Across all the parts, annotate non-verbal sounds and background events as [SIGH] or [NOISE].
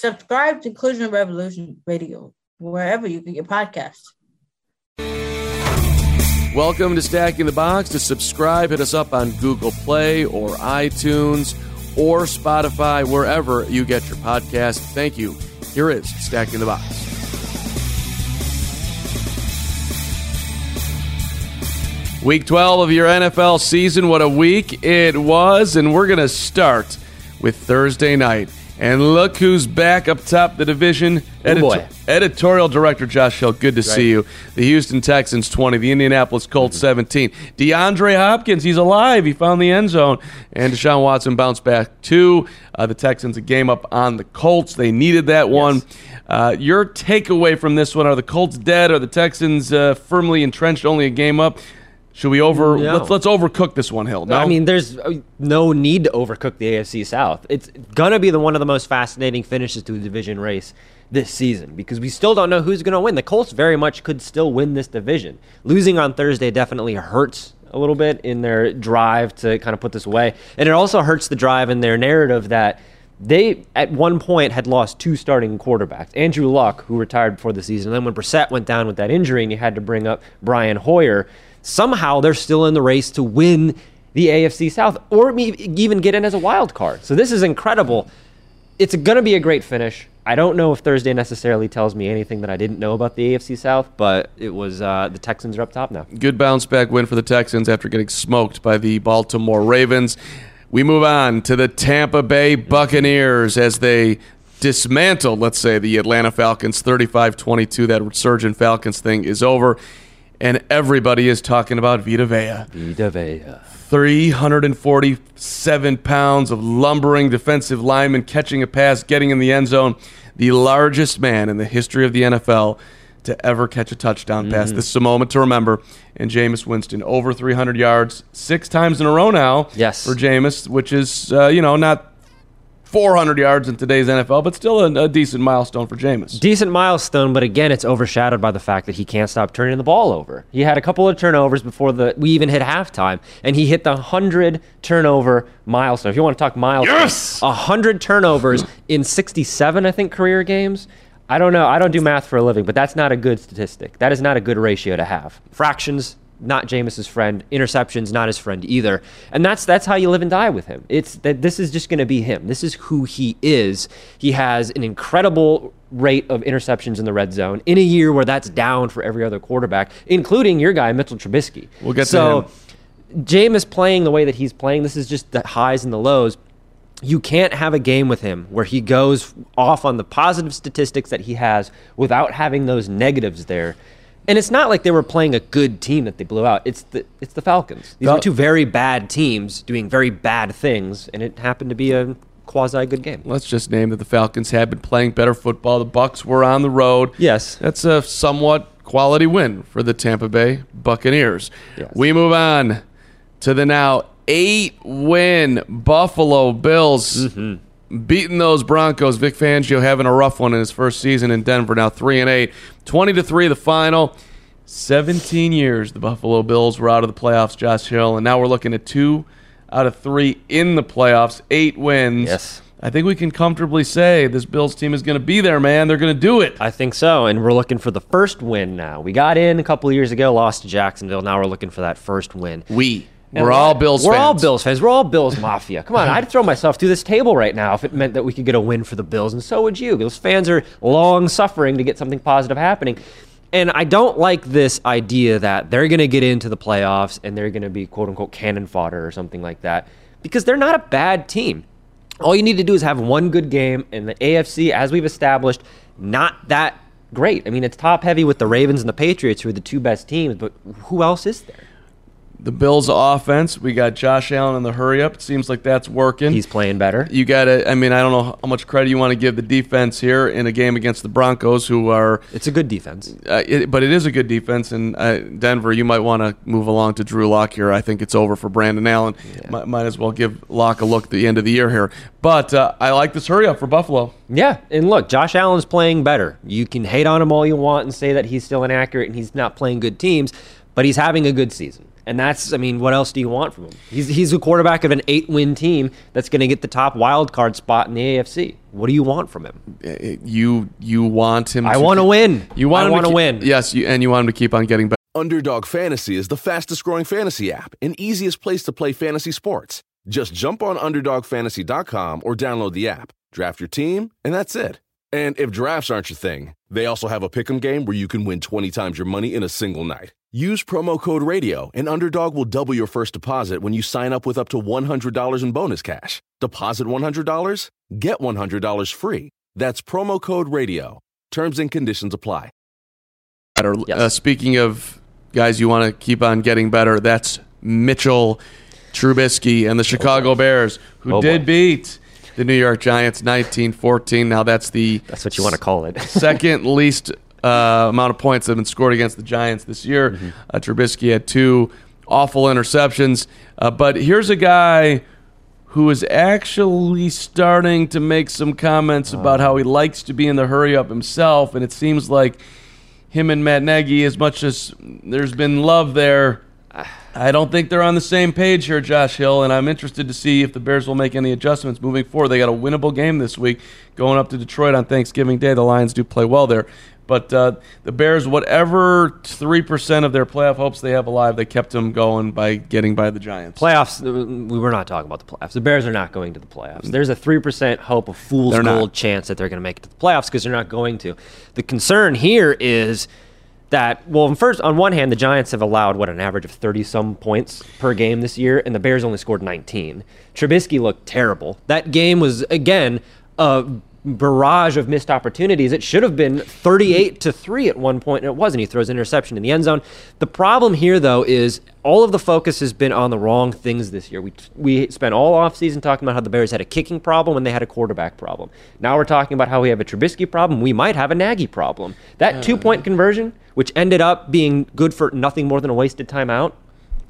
Subscribe to Inclusion Revolution Radio wherever you get your podcasts. Welcome to Stacking the Box. To subscribe, hit us up on Google Play or iTunes or Spotify, wherever you get your podcast. Thank you. Here is Stacking the Box. Week 12 of your NFL season. What a week it was. And we're going to start with Thursday night. And look who's back up top the division. Oh, boy. Editorial director Josh Hill, good to Right. see you. The Houston Texans 20, the Indianapolis Colts 17. DeAndre Hopkins, he's alive. He found the end zone. And Deshaun Watson bounced back too. Uh, the Texans a game up on the Colts. They needed that one. Uh, your takeaway from this one are the Colts dead? Are the Texans uh, firmly entrenched, only a game up? Should we over No. let's let's overcook this one, Hill? No? I mean, there's uh, no need to overcook the AFC South. It's gonna be the one of the most fascinating finishes to the division race this season because we still don't know who's gonna win. The Colts very much could still win this division. Losing on Thursday definitely hurts a little bit in their drive to kind of put this away, and it also hurts the drive in their narrative that. They at one point had lost two starting quarterbacks. Andrew Luck, who retired before the season, and then when Brissett went down with that injury, and you had to bring up Brian Hoyer, somehow they're still in the race to win the AFC South or even get in as a wild card. So this is incredible. It's going to be a great finish. I don't know if Thursday necessarily tells me anything that I didn't know about the AFC South, but it was uh, the Texans are up top now. Good bounce back win for the Texans after getting smoked by the Baltimore Ravens. We move on to the Tampa Bay Buccaneers as they dismantled, let's say, the Atlanta Falcons 35 22. That resurgent Falcons thing is over. And everybody is talking about Vita Vea. Vita Vea. 347 pounds of lumbering defensive lineman catching a pass, getting in the end zone. The largest man in the history of the NFL to ever catch a touchdown pass. This is a moment to remember. And Jameis Winston, over 300 yards, six times in a row now Yes. for Jameis, which is, uh, you know, not 400 yards in today's NFL, but still a, a decent milestone for Jameis. Decent milestone, but again, it's overshadowed by the fact that he can't stop turning the ball over. He had a couple of turnovers before the we even hit halftime, and he hit the hundred turnover milestone. If you want to talk milestones, Yes! hundred turnovers [LAUGHS] in sixty-seven, I think, career games. I don't know. I don't do math for a living, but that's not a good statistic. That is not a good ratio to have. Fractions, not Jameis's friend. Interceptions, not his friend either. And that's that's how you live and die with him. It's that this is just going to be him. This is who he is. He has an incredible rate of interceptions in the red zone in a year where that's down for every other quarterback, including your guy Mitchell Trubisky. We'll get to so, him. Jameis playing the way that he's playing. This is just the highs and the lows you can't have a game with him where he goes off on the positive statistics that he has without having those negatives there. And it's not like they were playing a good team that they blew out. It's the it's the Falcons. These Fal- were two very bad teams doing very bad things, and it happened to be a quasi good game. Let's just name that the Falcons had been playing better football. The Bucs were on the road. Yes. That's a somewhat quality win for the Tampa Bay Buccaneers. Yes. We move on to the now eight win Buffalo Bills. Mm-hmm. Beating those Broncos, Vic Fangio having a rough one in his first season in Denver. Now three and eight, 20 to three, the final. 17 years the Buffalo Bills were out of the playoffs, Josh Hill, and now we're looking at two out of three in the playoffs, eight wins. Yes. I think we can comfortably say this Bills team is going to be there, man. They're going to do it. I think so, and we're looking for the first win now. We got in a couple of years ago, lost to Jacksonville. Now we're looking for that first win. We. And We're all Bills We're all fans. Bills fans. We're all Bills [LAUGHS] mafia. Come on, I'd throw myself through this table right now if it meant that we could get a win for the Bills, and so would you. Bills fans are long suffering to get something positive happening. And I don't like this idea that they're going to get into the playoffs and they're going to be quote unquote cannon fodder or something like that because they're not a bad team. All you need to do is have one good game, and the AFC, as we've established, not that great. I mean, it's top heavy with the Ravens and the Patriots, who are the two best teams, but who else is there? The Bills' offense, we got Josh Allen in the hurry up. It seems like that's working. He's playing better. you got to, I mean, I don't know how much credit you want to give the defense here in a game against the Broncos, who are, It's a good defense. uh, it, but it is a good defense. And uh, Denver, you might want to move along to Drew Lock here. I think it's over for Brandon Allen. Might, might as well give Lock a look at the end of the year here. But uh, I like this hurry up for Buffalo. Yeah, and look, Josh Allen's playing better. You can hate on him all you want and say that he's still inaccurate and he's not playing good teams, but he's having a good season. And that's, I mean, what else do you want from him? He's, he's a quarterback of an eight win team that's going to get the top wild card spot in the AFC. What do you want from him? Uh, You you want him? I to want to win. You want I him want to keep- win. Yes, you, and you want him to keep on getting better. Underdog Fantasy is the fastest growing fantasy app and easiest place to play fantasy sports. Just jump on UnderdogFantasy.com or download the app, draft your team, and that's it. And if drafts aren't your thing, they also have a pick'em game where you can win 20 times your money in a single night. Use promo code RADIO, and Underdog will double your first deposit when you sign up with up to $100 in bonus cash. Deposit $100, get $100 free. That's promo code RADIO. Terms and conditions apply. better. Yes. Uh, speaking of guys you want to keep on getting better, that's Mitchell Trubisky and the Chicago Bears, who Oh, did beat the New York Giants 19-14. Now that's the That's what you want to call it. second [LAUGHS] least uh, amount of points that have been scored against the Giants this year. Mm-hmm. Uh, Trubisky had two awful interceptions, uh, but here's a guy who is actually starting to make some comments about how he likes to be in the hurry up himself, and it seems like him and Matt Nagy, as much as there's been love there, I don't think they're on the same page here, Josh Hill, and I'm interested to see if the Bears will make any adjustments moving forward. They got a winnable game this week going up to Detroit on Thanksgiving Day. The Lions do play well there. But uh, the Bears, whatever 3% of their playoff hopes they have alive, they kept them going by getting by the Giants. Playoffs, uh, we were not talking about the playoffs. The Bears are not going to the playoffs. There's a 3% hope, a fool's gold chance that they're going to make it to the playoffs because they're not going to. The concern here is that, well, first, on one hand, the Giants have allowed, what, an average of 30 some points per game this year, and the Bears only scored 19. Trubisky looked terrible. That game was, again, a barrage of missed opportunities. It should have been 38 to 3 at one point, and it wasn't. He throws an interception in the end zone. The problem here, though, is all of the focus has been on the wrong things this year. We, we spent all offseason talking about how the Bears had a kicking problem and they had a quarterback problem. Now we're talking about how we have a Trubisky problem. We might have a Nagy problem. That two point conversion, which ended up being good for nothing more than a wasted timeout,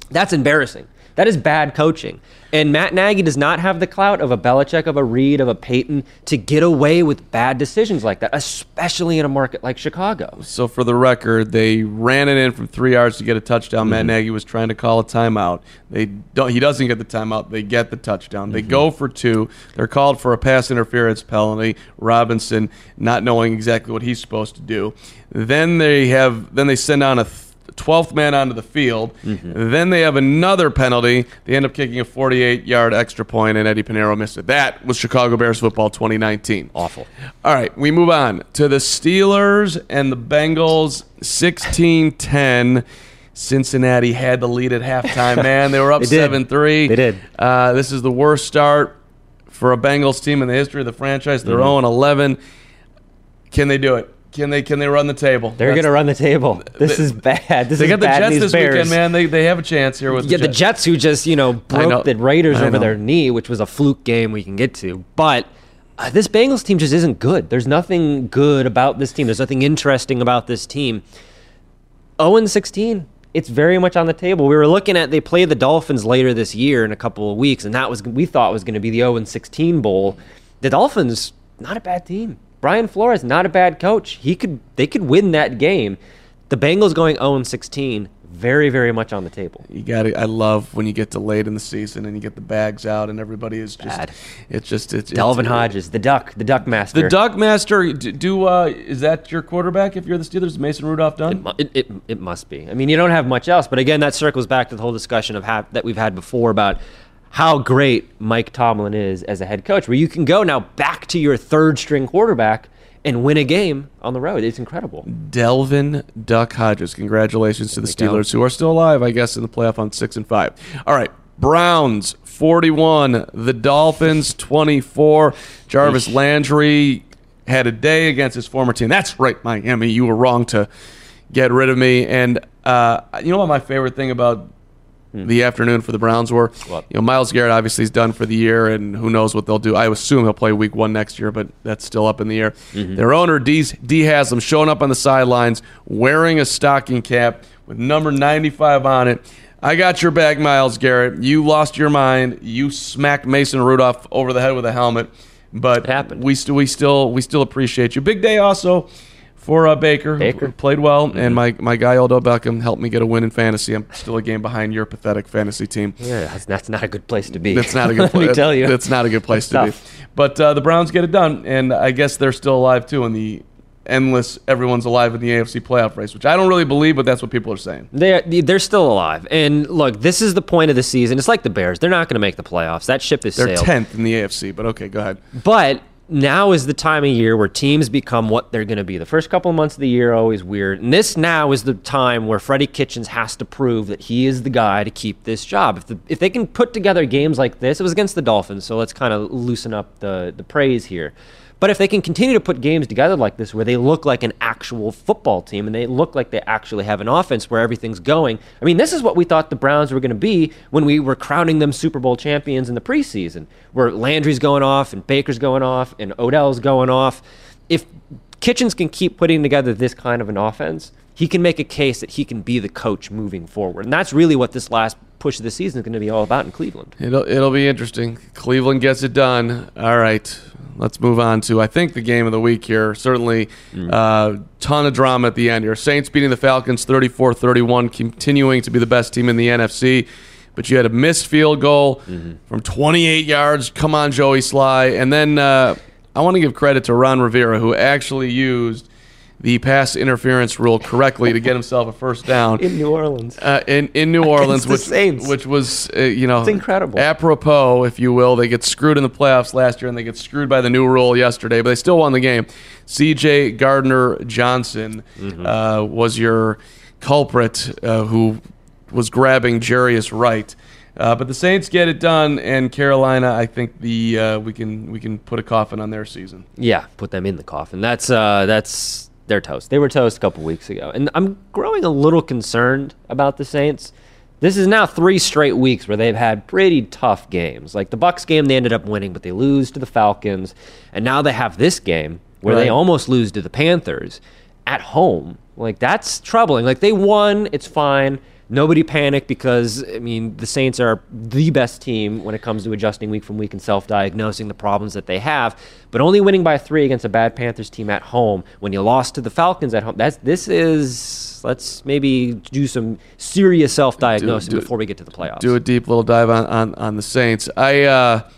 that's embarrassing. That is bad coaching. And Matt Nagy does not have the clout of a Belichick, of a Reid, of a Payton to get away with bad decisions like that, especially in a market like Chicago. So for the record, they ran it in from three yards to get a touchdown. Matt mm-hmm. Nagy was trying to call a timeout. They don't. He doesn't get the timeout. They get the touchdown. They mm-hmm. go for two. They're called for a pass interference penalty. Robinson not knowing exactly what he's supposed to do. Then they have. Then they send on a. th- 12th man onto the field. Then they have another penalty. They end up kicking a 48 yard extra point, and Eddy Pineiro missed it. That was Chicago Bears football 2019. Awful. All right, we move on to the Steelers and the Bengals 16-10. Cincinnati had the lead at halftime, [LAUGHS] man. They were up 7-3. They did. Uh, this is the worst start for a Bengals team in the history of the franchise. They're Mm-hmm. 0-11. Can they do it? Can they can they run the table? They're going to run the table. [LAUGHS] This is bad. This They is got the Jets this Bears. weekend, man. They, they have a chance here with Yeah, the the Jets. Jets who just, you know, know. broke the Raiders I over know. their knee, which was a fluke game we can get to. But uh, this Bengals team just isn't good. There's nothing good about this team. There's nothing interesting about this team. 0 16. It's very much on the table. We were looking at they play the Dolphins later this year in a couple of weeks, and that was we thought was going to be the 0 16 bowl. The Dolphins, not a bad team. Brian Flores, not a bad coach. He could they could win that game. The Bengals going 0 16, very, very much on the table. You got to I love when you get to late in the season and you get the bags out and everybody is just. Bad. It's just it's Devlin it's, Hodges, the Duck, the Duck Master. The Duck Master. d- Do uh, is that your quarterback? If you're the Steelers, Mason Rudolph done? Mu- It, it, it must be. I mean, you don't have much else. But again, that circles back to the whole discussion of ha- that we've had before about how great Mike Tomlin is as a head coach, where you can go now back to your third string quarterback and win a game on the road. It's incredible. Devlin Duck Hodges. Congratulations to the. Steelers, who are still alive, I guess, in the playoff on six and five. All right, Browns forty-one, the Dolphins [LAUGHS] twenty-four. Jarvis Landry had a day against his former team. That's right, Miami. You were wrong to get rid of me. And uh, you know what my favorite thing about Hmm. the afternoon for the Browns were? You know, Myles Garrett obviously is done for the year, and who knows what they'll do. I assume he'll play Week One next year, but that's still up in the air. Mm-hmm. Their owner D, Dee Haslam showing up on the sidelines wearing a stocking cap with number 95 on it. I got your back, Myles Garrett. You lost your mind. You smacked Mason Rudolph over the head with a helmet, but It happened. we st- we still we still appreciate you. Big day also for uh, Baker. Baker. Mm-hmm. played well, and my my guy Odell Beckham helped me get a win in fantasy. I'm still a game behind your pathetic fantasy team. Yeah, that's, that's not a good place to be. That's not a good. [LAUGHS] Let place. me tell you. that's not a good place to be. [LAUGHS] But uh, the Browns get it done, and I guess they're still alive too in the endless. Everyone's alive in the AFC playoff race, which I don't really believe, but that's what people are saying. They're they're still alive, and look, this is the point of the season. It's like the Bears; they're not going to make the playoffs. That ship is They're sailed. tenth in the AFC, but okay, go ahead. But now is the time of year where teams become what they're going to be. The first couple of months of the year are always weird. And this now is the time where Freddie Kitchens has to prove that he is the guy to keep this job. If, the, if they can put together games like this, it was against the Dolphins, so let's kind of loosen up the, the praise here. But if they can continue to put games together like this where they look like an actual football team and they look like they actually have an offense where everything's going, I mean, this is what we thought the Browns were going to be when we were crowning them Super Bowl champions in the preseason, where Landry's going off and Baker's going off and Odell's going off. If Kitchens can keep putting together this kind of an offense, he can make a case that he can be the coach moving forward. And that's really what this last push of the season is going to be all about in Cleveland. It'll it'll be interesting. Cleveland gets it done. All right, let's move on to I think the game of the week here. Certainly, uh, ton of drama at the end here. Saints beating the Falcons 34-31, continuing to be the best team in the NFC. But you had a missed field goal from 28 yards. Come on, Joey Slye. And then uh, I want to give credit to Ron Rivera, who actually used the pass interference rule correctly to get himself a first down In New Orleans. uh, in in New Orleans, the which Saints. which was uh, you know It's incredible. apropos, if you will. They get screwed in the playoffs last year, and they get screwed by the new rule yesterday, but they still won the game. C.J. Gardner Johnson Mm-hmm. uh, was your culprit uh, who was grabbing Jarius Wright. Uh, but the Saints get it done, and Carolina, I think the uh, we can we can put a coffin on their season. Yeah, put them in the coffin. That's uh, that's they're toast. They were toast a couple weeks ago, and I'm growing a little concerned about the Saints. This is now three straight weeks where they've had pretty tough games. Like the Bucs game, they ended up winning, but they lose to the Falcons, and now they have this game where Right. they almost lose to the Panthers at home. Like that's troubling. Like they won, it's fine. Nobody panic because I mean the Saints are the best team when it comes to adjusting week from week and self-diagnosing the problems that they have. But only winning by three against a bad Panthers team at home when you lost to the Falcons at home. That's this is let's maybe do some serious self-diagnosing Do- do- before we get to the playoffs. do a deep little dive on, on, on the Saints. I, uh,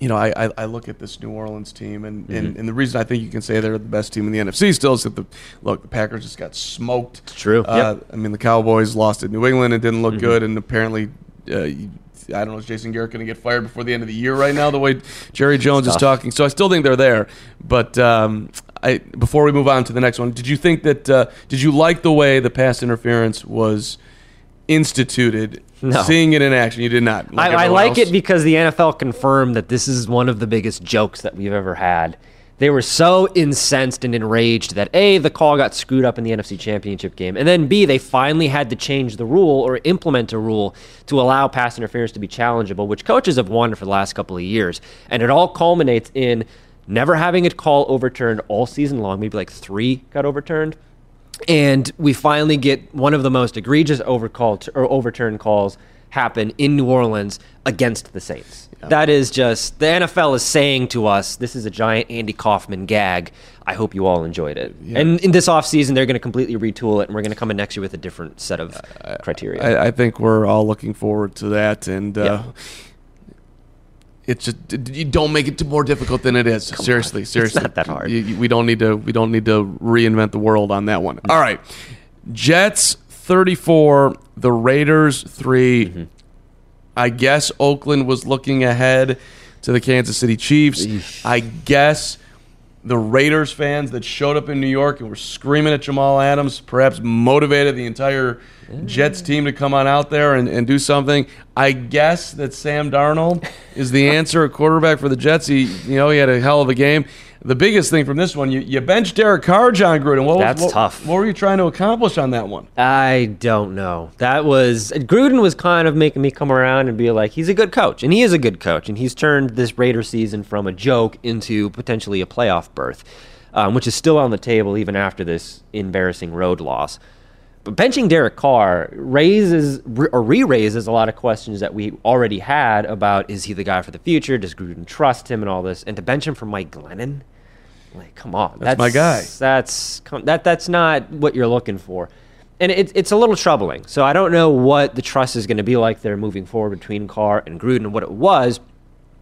you know, I, I, I look at this New Orleans team, and, Mm-hmm. and, and the reason I think you can say they're the best team in the NFC still is that the look the Packers just got smoked. It's true. Uh, Yep. Mm-hmm. I mean, the Cowboys lost at New England and didn't look good, and apparently. Uh, you- I don't know. Is Jason Garrett going to get fired before the end of the year? Right now, the way Jerry Jones is talking, so I still think they're there. But um, I, before we move on to the next one, did you think that? Uh, did you like the way the pass interference was instituted? No. Seeing it in action, you did not. I, I like else? it because the NFL confirmed that this is one of the biggest jokes that we've ever had. They were so incensed and enraged that A, the call got screwed up in the NFC Championship game, and then B, they finally had to change the rule or implement a rule to allow pass interference to be challengeable, which coaches have wanted for the last couple of years. And it all culminates in never having a call overturned all season long, maybe like three got overturned and we finally get one of the most egregious overcall or overturn calls happen in New Orleans against the Saints. That is just the NFL is saying to us, this is a giant Andy Kaufman gag. I hope you all enjoyed it. And in this offseason, they're going to completely retool it, and we're going to come in next year with a different set of criteria. I, I think we're all looking forward to that, and uh, Yeah. It's just you don't make it more difficult than it is. seriously, seriously, not that hard. You- you- we don't need to. We don't need to reinvent the world on that one. All right, Jets thirty-four, the Raiders 3 Mm-hmm. I guess Oakland was looking ahead to the Kansas City Chiefs. I guess the Raiders fans that showed up in New York and were screaming at Jamal Adams perhaps motivated the entire Jets team to come on out there and, and do something. I guess that Sam Darnold is the [LAUGHS] answer at quarterback for the Jets. He, you know, he had a hell of a game. The biggest thing from this one, you, you benched Derek Carr, Jon Gruden. What was- That's what- tough. What were you trying to accomplish on that one? I don't know. That was Gruden was kind of making me come around and be like, he's a good coach, and he is a good coach, and he's turned this Raider season from a joke into potentially a playoff berth, um, which is still on the table even after this embarrassing road loss. But benching Derek Carr raises or re-raises a lot of questions that we already had about is he the guy for the future? Does Gruden trust him and all this? And to bench him for Mike Glennon, like, come on, that's, my guy. That's that that's not what you're looking for, and it, it's a little troubling. So I don't know what the trust is going to be like there moving forward between Carr and Gruden and what it was,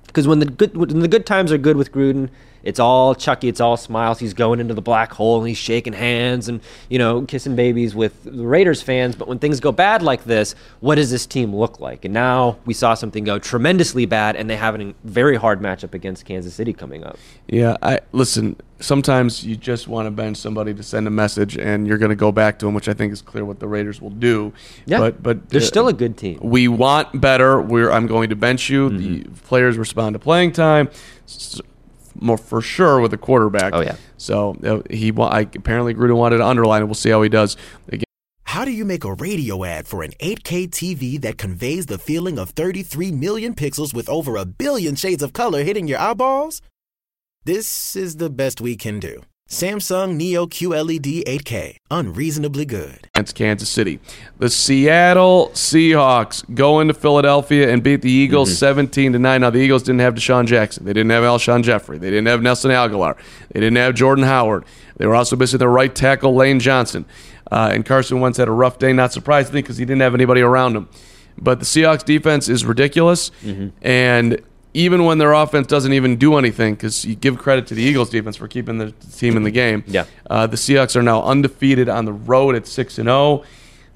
because when the good when the good times are good with Gruden, it's all Chucky, it's all smiles. He's going into the black hole and he's shaking hands and you know kissing babies with the Raiders fans. But when things go bad like this, what does this team look like? And now we saw something go tremendously bad, and they have a very hard matchup against Kansas City coming up. Yeah, I listen. Sometimes you just want to bench somebody to send a message, and you're going to go back to them, which I think is clear what the Raiders will do. Yeah, but but they're uh, still a good team. We want better. We're I'm going to bench you. Mm-hmm. The players respond to playing time. S- More for sure with a quarterback. Oh, yeah. So uh, he wa- I, apparently Gruden wanted to underline it. We'll see how he does. Again, How do you make a radio ad for an 8K TV that conveys the feeling of 33 million pixels with over a billion shades of color hitting your eyeballs? This is the best we can do. Samsung Neo QLED 8K, unreasonably good. against Kansas City. The Seattle Seahawks go into Philadelphia and beat the Eagles Mm-hmm. 17 to 9. Now the Eagles didn't have DeSean Jackson. They didn't have Alshon Jeffery. They didn't have Nelson Agholor. They didn't have Jordan Howard. They were also missing their right tackle Lane Johnson. Uh, and Carson Wentz had a rough day, not surprisingly, because he didn't have anybody around him. But the Seahawks defense is ridiculous. Mm-hmm. And even when their offense doesn't even do anything, because you give credit to the Eagles defense for keeping the team in the game. Yeah. Uh, the Seahawks are now undefeated on the road at six and zero.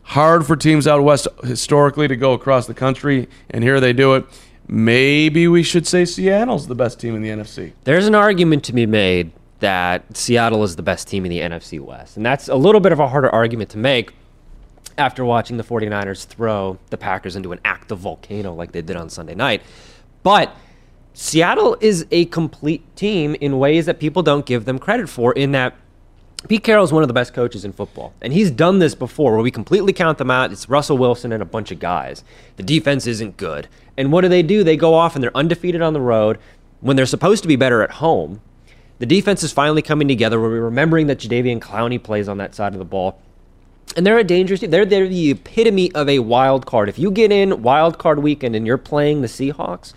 Hard for teams out west historically to go across the country, and here they do it. Maybe we should say Seattle's the best team in the NFC. There's an argument to be made that Seattle is the best team in the NFC West. And that's a little bit of a harder argument to make after watching the 49ers throw the Packers into an active volcano like they did on Sunday night. But Seattle is a complete team in ways that people don't give them credit for, in that Pete Carroll is one of the best coaches in football. And he's done this before where we completely count them out. It's Russell Wilson and a bunch of guys. The defense isn't good. And what do they do? They go off and they're undefeated on the road when they're supposed to be better at home. The defense is finally coming together we're remembering that Jadeveon Clowney plays on that side of the ball. And they're a dangerous team. They're, they're the epitome of a wild card. If you get in wild card weekend and you're playing the Seahawks,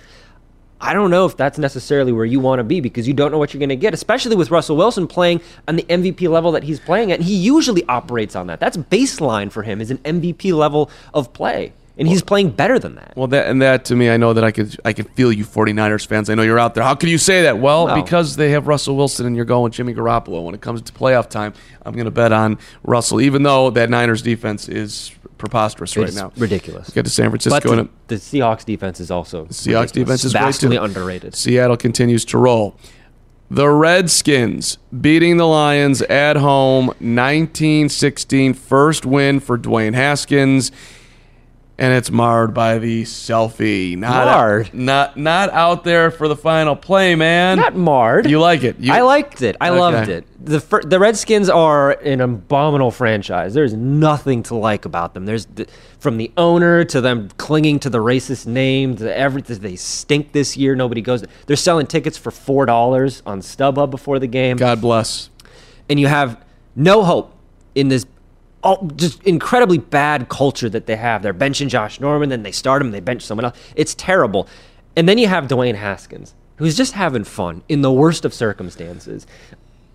I don't know if that's necessarily where you want to be because you don't know what you're going to get, especially with Russell Wilson playing on the MVP level that he's playing at. And he usually operates on that. That's baseline for him is an MVP level of play. And he's playing better than that. Well, that and that to me, I know that I could I can feel you 49ers fans. I know you're out there. How can you say that? Well, Well- because they have Russell Wilson and you're going with Jimmy Garoppolo. When it comes to playoff time, I'm going to bet on Russell, even though that Niners defense is preposterous right It's now. ridiculous. Get to San Francisco But and the, the Seahawks defense is also Seahawks ridiculous. defense is vastly underrated. Seattle continues to roll. The Redskins beating the Lions at home 19-16 first win for Dwayne Haskins and it's marred by the selfie. Not Marred? not not out there for the final play, man. Not marred. You like it. You, I liked it. I Okay. loved it. The fir- the Redskins are an abominable franchise. There's nothing to like about them. There's the, from the owner to them clinging to the racist name to everything. They stink this year. Nobody goes. They're selling tickets for four dollars on StubHub before the game, God bless. and you have no hope in this all just incredibly bad culture that they have. They're benching Josh Norman, then they start him, they bench someone else. It's terrible. And then you have Dwayne Haskins, who's just having fun in the worst of circumstances.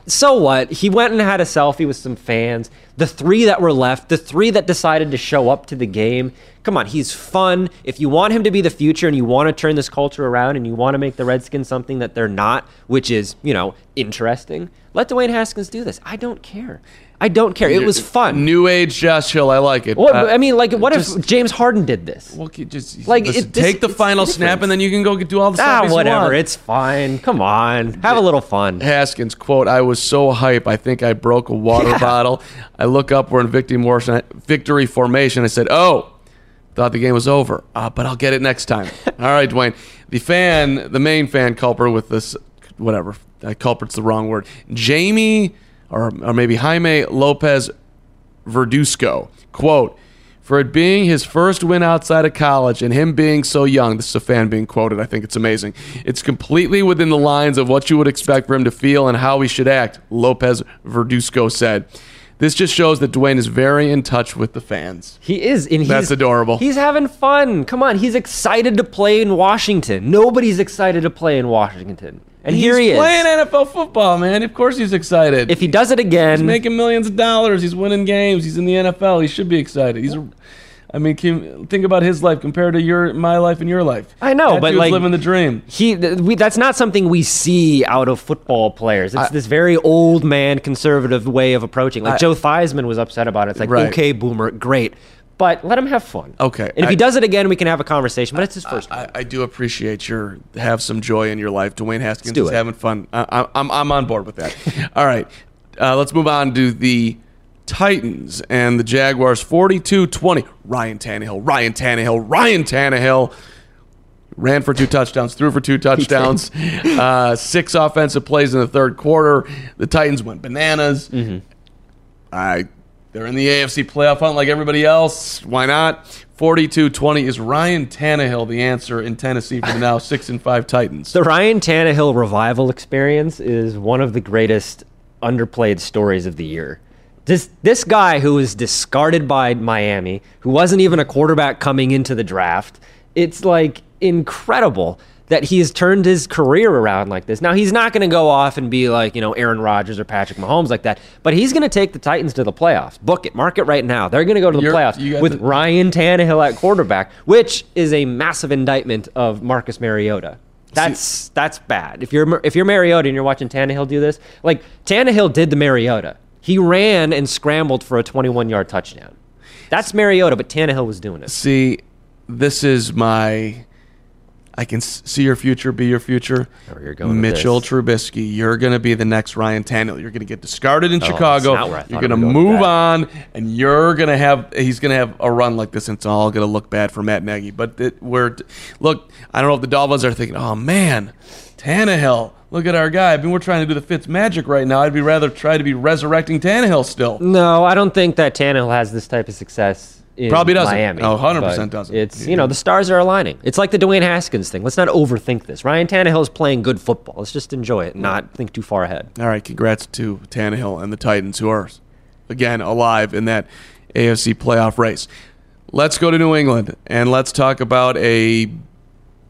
So what? He went and had a selfie with some fans. The three that were left, the three that decided to show up to the game. Come on, he's fun. If you want him to be the future and you want to turn this culture around and you want to make the Redskins something that they're not, which is, you know, interesting, let Dwayne Haskins do this. I don't care. I don't care. It was fun. New age Josh Hill. I like it. What, Uh, I mean, like, what just- if James Harden did this? Well, just Like, listen, it- this- take the final snap and then you can go do all the stuff. Ah, stuff. whatever. It's fine. Come on. Have a little fun. Haskins quote: "I was so hype. I think I broke a water [LAUGHS] bottle. I look up. We're in victory formation. Victory formation. I said, "Oh, thought the game was over. Uh, but I'll get it next time." [LAUGHS] All right, Dwayne. The fan, the main fan culprit with this, whatever. Uh, culprit's the wrong word. Jamie, or or maybe Jaime Lopez Verduzco. Quote, for it being his first win outside of college and him being so young, this is a fan being quoted. I think it's amazing. It's completely within the lines of what you would expect for him to feel and how he should act, Lopez Verduzco said. This just shows that Dwayne is very in touch with the fans. He is. And he's, That's adorable. He's having fun. Come on. He's excited to play in Washington. Nobody's excited to play in Washington. And here he is. he's playing. NFL football, man. Of course he's excited. If he does it again, he's making millions of dollars, he's winning games, he's in the NFL, he should be excited. He's I mean, can, think about his life compared to your my life and your life. I know, That but like living the dream. He, th- we, that's not something we see out of football players. It's this very old man conservative way of approaching. Like I- Joe Theismann was upset about it. It's like, Right. okay, boomer, great, but let him have fun. Okay, and if I- he does it again, we can have a conversation. But it's his first. one. I, I do appreciate your have some joy in your life. Dwayne Haskins is having fun. I, I, I'm I'm on board with that. [LAUGHS] All right, uh, let's move on to the Titans and the Jaguars. 42-20. Ryan Tannehill. Ryan Tannehill. Ryan Tannehill. Ran for two touchdowns, threw for two [LAUGHS] touchdowns, uh, six offensive plays in the third quarter. The Titans went bananas. Mm-hmm. I they're in the AFC playoff hunt like everybody else. Why not? 42-20 is Ryan Tannehill the answer in Tennessee for the now 6 and 5 Titans. The Ryan Tannehill revival experience is one of the greatest underplayed stories of the year. This this guy who was discarded by Miami, who wasn't even a quarterback coming into the draft, it's like incredible that he has turned his career around like this. Now he's not going to go off and be like, you know, Aaron Rodgers or Patrick Mahomes like that, but he's going to take the Titans to the playoffs. Book it, mark it right now. They're going to go to the You're- playoffs with the- Ryan Tannehill at quarterback, which is a massive indictment of Marcus Mariota. That's that's bad. If you're if you're Mariota and you're watching Tannehill do this, like Tannehill did the Mariota. He ran and scrambled for a 21 yard touchdown. That's Mariota, but Tannehill was doing it. See, this is my I can see your future be your future. where you're going Mitchell. Trubisky, you're going to be the next Ryan Tannehill. You're going to get discarded in Oh, Chicago. not where I You're going to move on, and you're going to have he's going to have a run like this, and it's all going to look bad for Matt Nagy. But it, we're look, I don't know if the Dolphins are thinking, oh man, Tannehill. Look at our guy. I mean, we're trying to do the Fitz magic right now. I'd be rather try to be resurrecting Tannehill still. No, I don't think that Tannehill has this type of success in Probably doesn't. Miami. Oh, 100% doesn't. It's, you know, the stars are aligning. It's like the Dwayne Haskins thing. Let's not overthink this. Ryan Tannehill is playing good football. Let's just enjoy it and not think too far ahead. All right, congrats to Tannehill and the Titans, who are again alive in that AFC playoff race. Let's go to New England and let's talk about a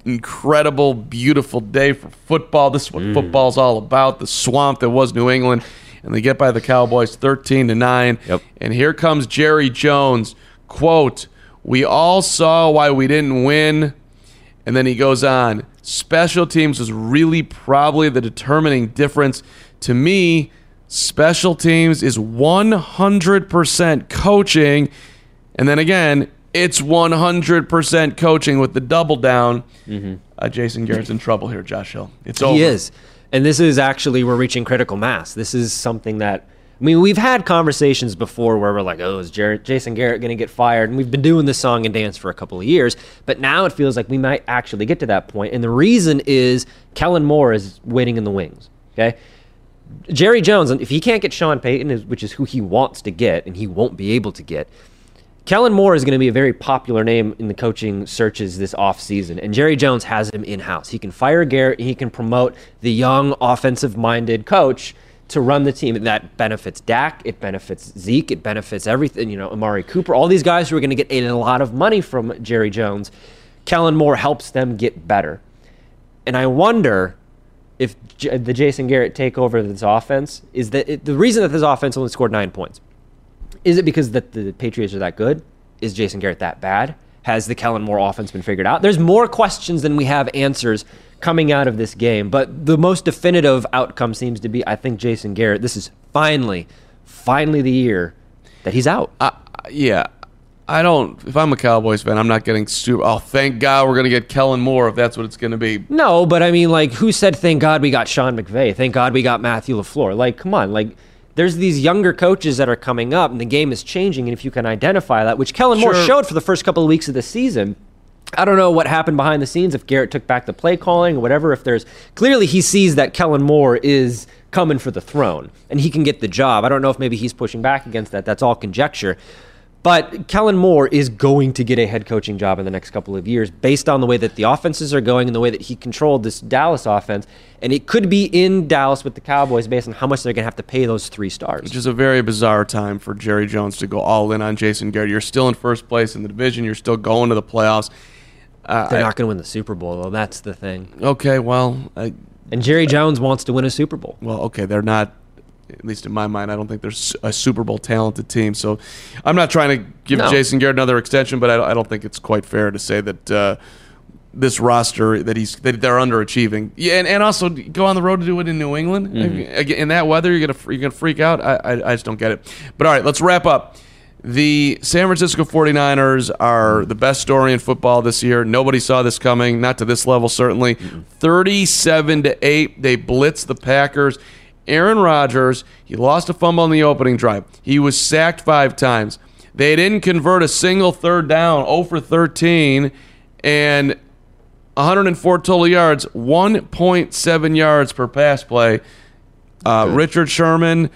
incredible, beautiful day for football. This is what mm. football's all about. The swamp that was New England, and they get by the Cowboys thirteen to nine. And here comes Jerry Jones. Quote: "We all saw why we didn't win." And then he goes on, special teams was really probably the determining difference. To me, special teams is 100% coaching. And then again, it's 100% coaching with the double down. Uh, Jason Garrett's in trouble here, Josh Hill. It's over. He is. And this is actually, we're reaching critical mass. This is something that, I mean, we've had conversations before where we're like, oh, is Jared, Jason Garrett going to get fired? And we've been doing this song and dance for a couple of years. But now it feels like we might actually get to that point. And the reason is Kellen Moore is waiting in the wings. Okay. Jerry Jones, if he can't get Sean Payton, which is who he wants to get, and he won't be able to get, Kellen Moore is going to be a very popular name in the coaching searches this offseason, and Jerry Jones has him in house. He can fire Garrett, he can promote the young, offensive minded coach to run the team. And that benefits Dak, it benefits Zeke, it benefits everything. You know, Amari Cooper, all these guys who are going to get a lot of money from Jerry Jones. Kellen Moore helps them get better. And I wonder if J- the Jason Garrett takeover of this offense is that it, the reason that this offense only scored nine points. Is it because that the Patriots are that good? Is Jason Garrett that bad? Has the Kellen Moore offense been figured out? There's more questions than we have answers coming out of this game, but the most definitive outcome seems to be I think Jason Garrett. This is finally, finally the year that he's out. I, yeah, I don't. If I'm a Cowboys fan, I'm not getting super. Oh, thank God we're gonna get Kellen Moore if that's what it's gonna be. No, but I mean, like, who said thank God we got Sean McVay? Thank God we got Matthew LaFleur. Like, come on, like. There's these younger coaches that are coming up, and the game is changing. And if you can identify that, which Kellen Moore showed for the first couple of weeks of the season, I don't know what happened behind the scenes. If Garrett took back the play calling or whatever, if there's clearly he sees that Kellen Moore is coming for the throne and he can get the job. I don't know if maybe he's pushing back against that. That's all conjecture. But Kellen Moore is going to get a head coaching job in the next couple of years based on the way that the offenses are going and the way that he controlled this Dallas offense. And it could be in Dallas with the Cowboys based on how much they're going to have to pay those three stars. Which is a very bizarre time for Jerry Jones to go all in on Jason Garrett. You're still in first place in the division. You're still going to the playoffs. Uh, They're not going to win the Super Bowl, though. That's the thing. okay, well, I, And Jerry Jones wants to win a Super Bowl. well, okay, they're not. At least in my mind, I don't think there's a Super Bowl talented team. So, I'm not trying to give No. Jason Garrett another extension, but I, don't- I don't think it's quite fair to say that uh, this roster that he's that they're underachieving. Yeah, and, and also go on the road to do it in New England Again, in that weather. You're gonna you're gonna freak out. I, I I just don't get it. But all right, let's wrap up. The San Francisco 49ers are the best story in football this year. Nobody saw this coming, not to this level, certainly. 37 to 8. They blitzed the Packers. Aaron Rodgers, he lost a fumble on the opening drive. He was sacked five times. They didn't convert a single third down, 0 for 13, and 104 total yards, 1.7 yards per pass play. Uh, Richard Sherman,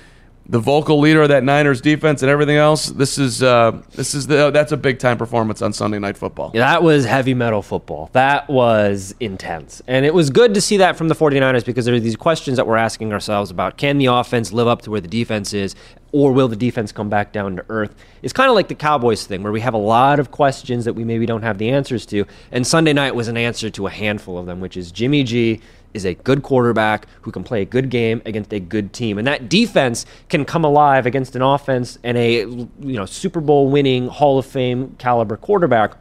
the vocal leader of that Niners defense, and everything else. This is uh, this is the that's a big time performance on Sunday Night Football. Yeah, that was heavy metal football. That was intense. And it was good to see that from the 49ers because there are these questions that we're asking ourselves about can the offense live up to where the defense is, or will the defense come back down to earth? It's kind of like the Cowboys thing where we have a lot of questions that we maybe don't have the answers to. And Sunday night was an answer to a handful of them, which is Jimmy G is a good quarterback who can play a good game against a good team. And that defense can come alive against an offense and a you know Super Bowl winning Hall of Fame caliber quarterback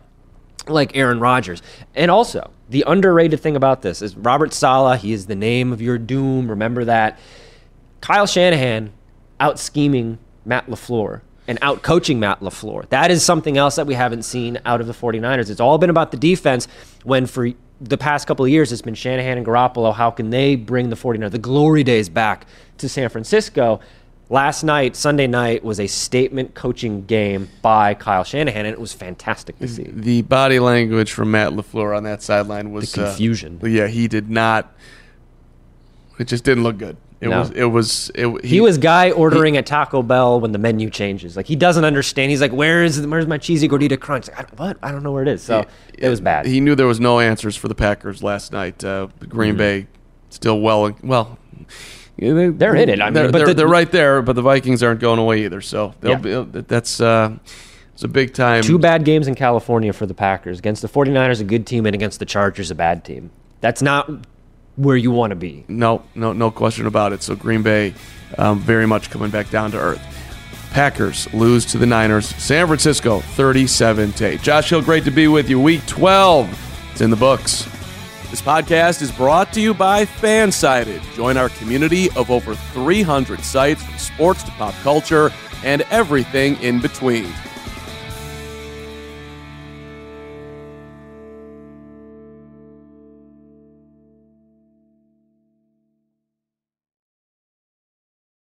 like Aaron Rodgers. And also, the underrated thing about this is Robert Saleh, he is the name of your doom. Remember that. Kyle Shanahan out scheming Matt LaFleur and out coaching Matt LaFleur. That is something else that we haven't seen out of the 49ers. It's all been about the defense when for the past couple of years it's been Shanahan and Garoppolo. How can they bring the 49ers, the glory days back to San Francisco? Last night, Sunday night, was a statement coaching game by Kyle Shanahan, and it was fantastic to see. The body language from Matt Lafleur on that sideline was The confusion. Uh, yeah, he did not. It just didn't look good. It No. was. It was. It, He was guy ordering at Taco Bell when the menu changes. Like he doesn't understand. He's like, "Where is where's my cheesy gordita crunch?" Like, I don't, what? I don't know where it is. So it was bad. He knew there was no answers for the Packers last night. Uh, Green Bay still well. Well, they, Mm-hmm. They're in it. I mean, they're, but they're, the- they're right there. But the Vikings aren't going away either. So they'll Yeah. be, that's uh, it's a big time. Two bad games in California for the Packers against the 49ers, a good team, and against the Chargers, a bad team. That's not where you want to be. No, no, no question about it. So Green Bay, um, very much coming back down to earth. Packers lose to the Niners. San Francisco, thirty-seven to eight. Josh Hill, great to be with you. Week twelve, it's in the books. This podcast is brought to you by Fansided. Join our community of over 300 sites from sports to pop culture and everything in between.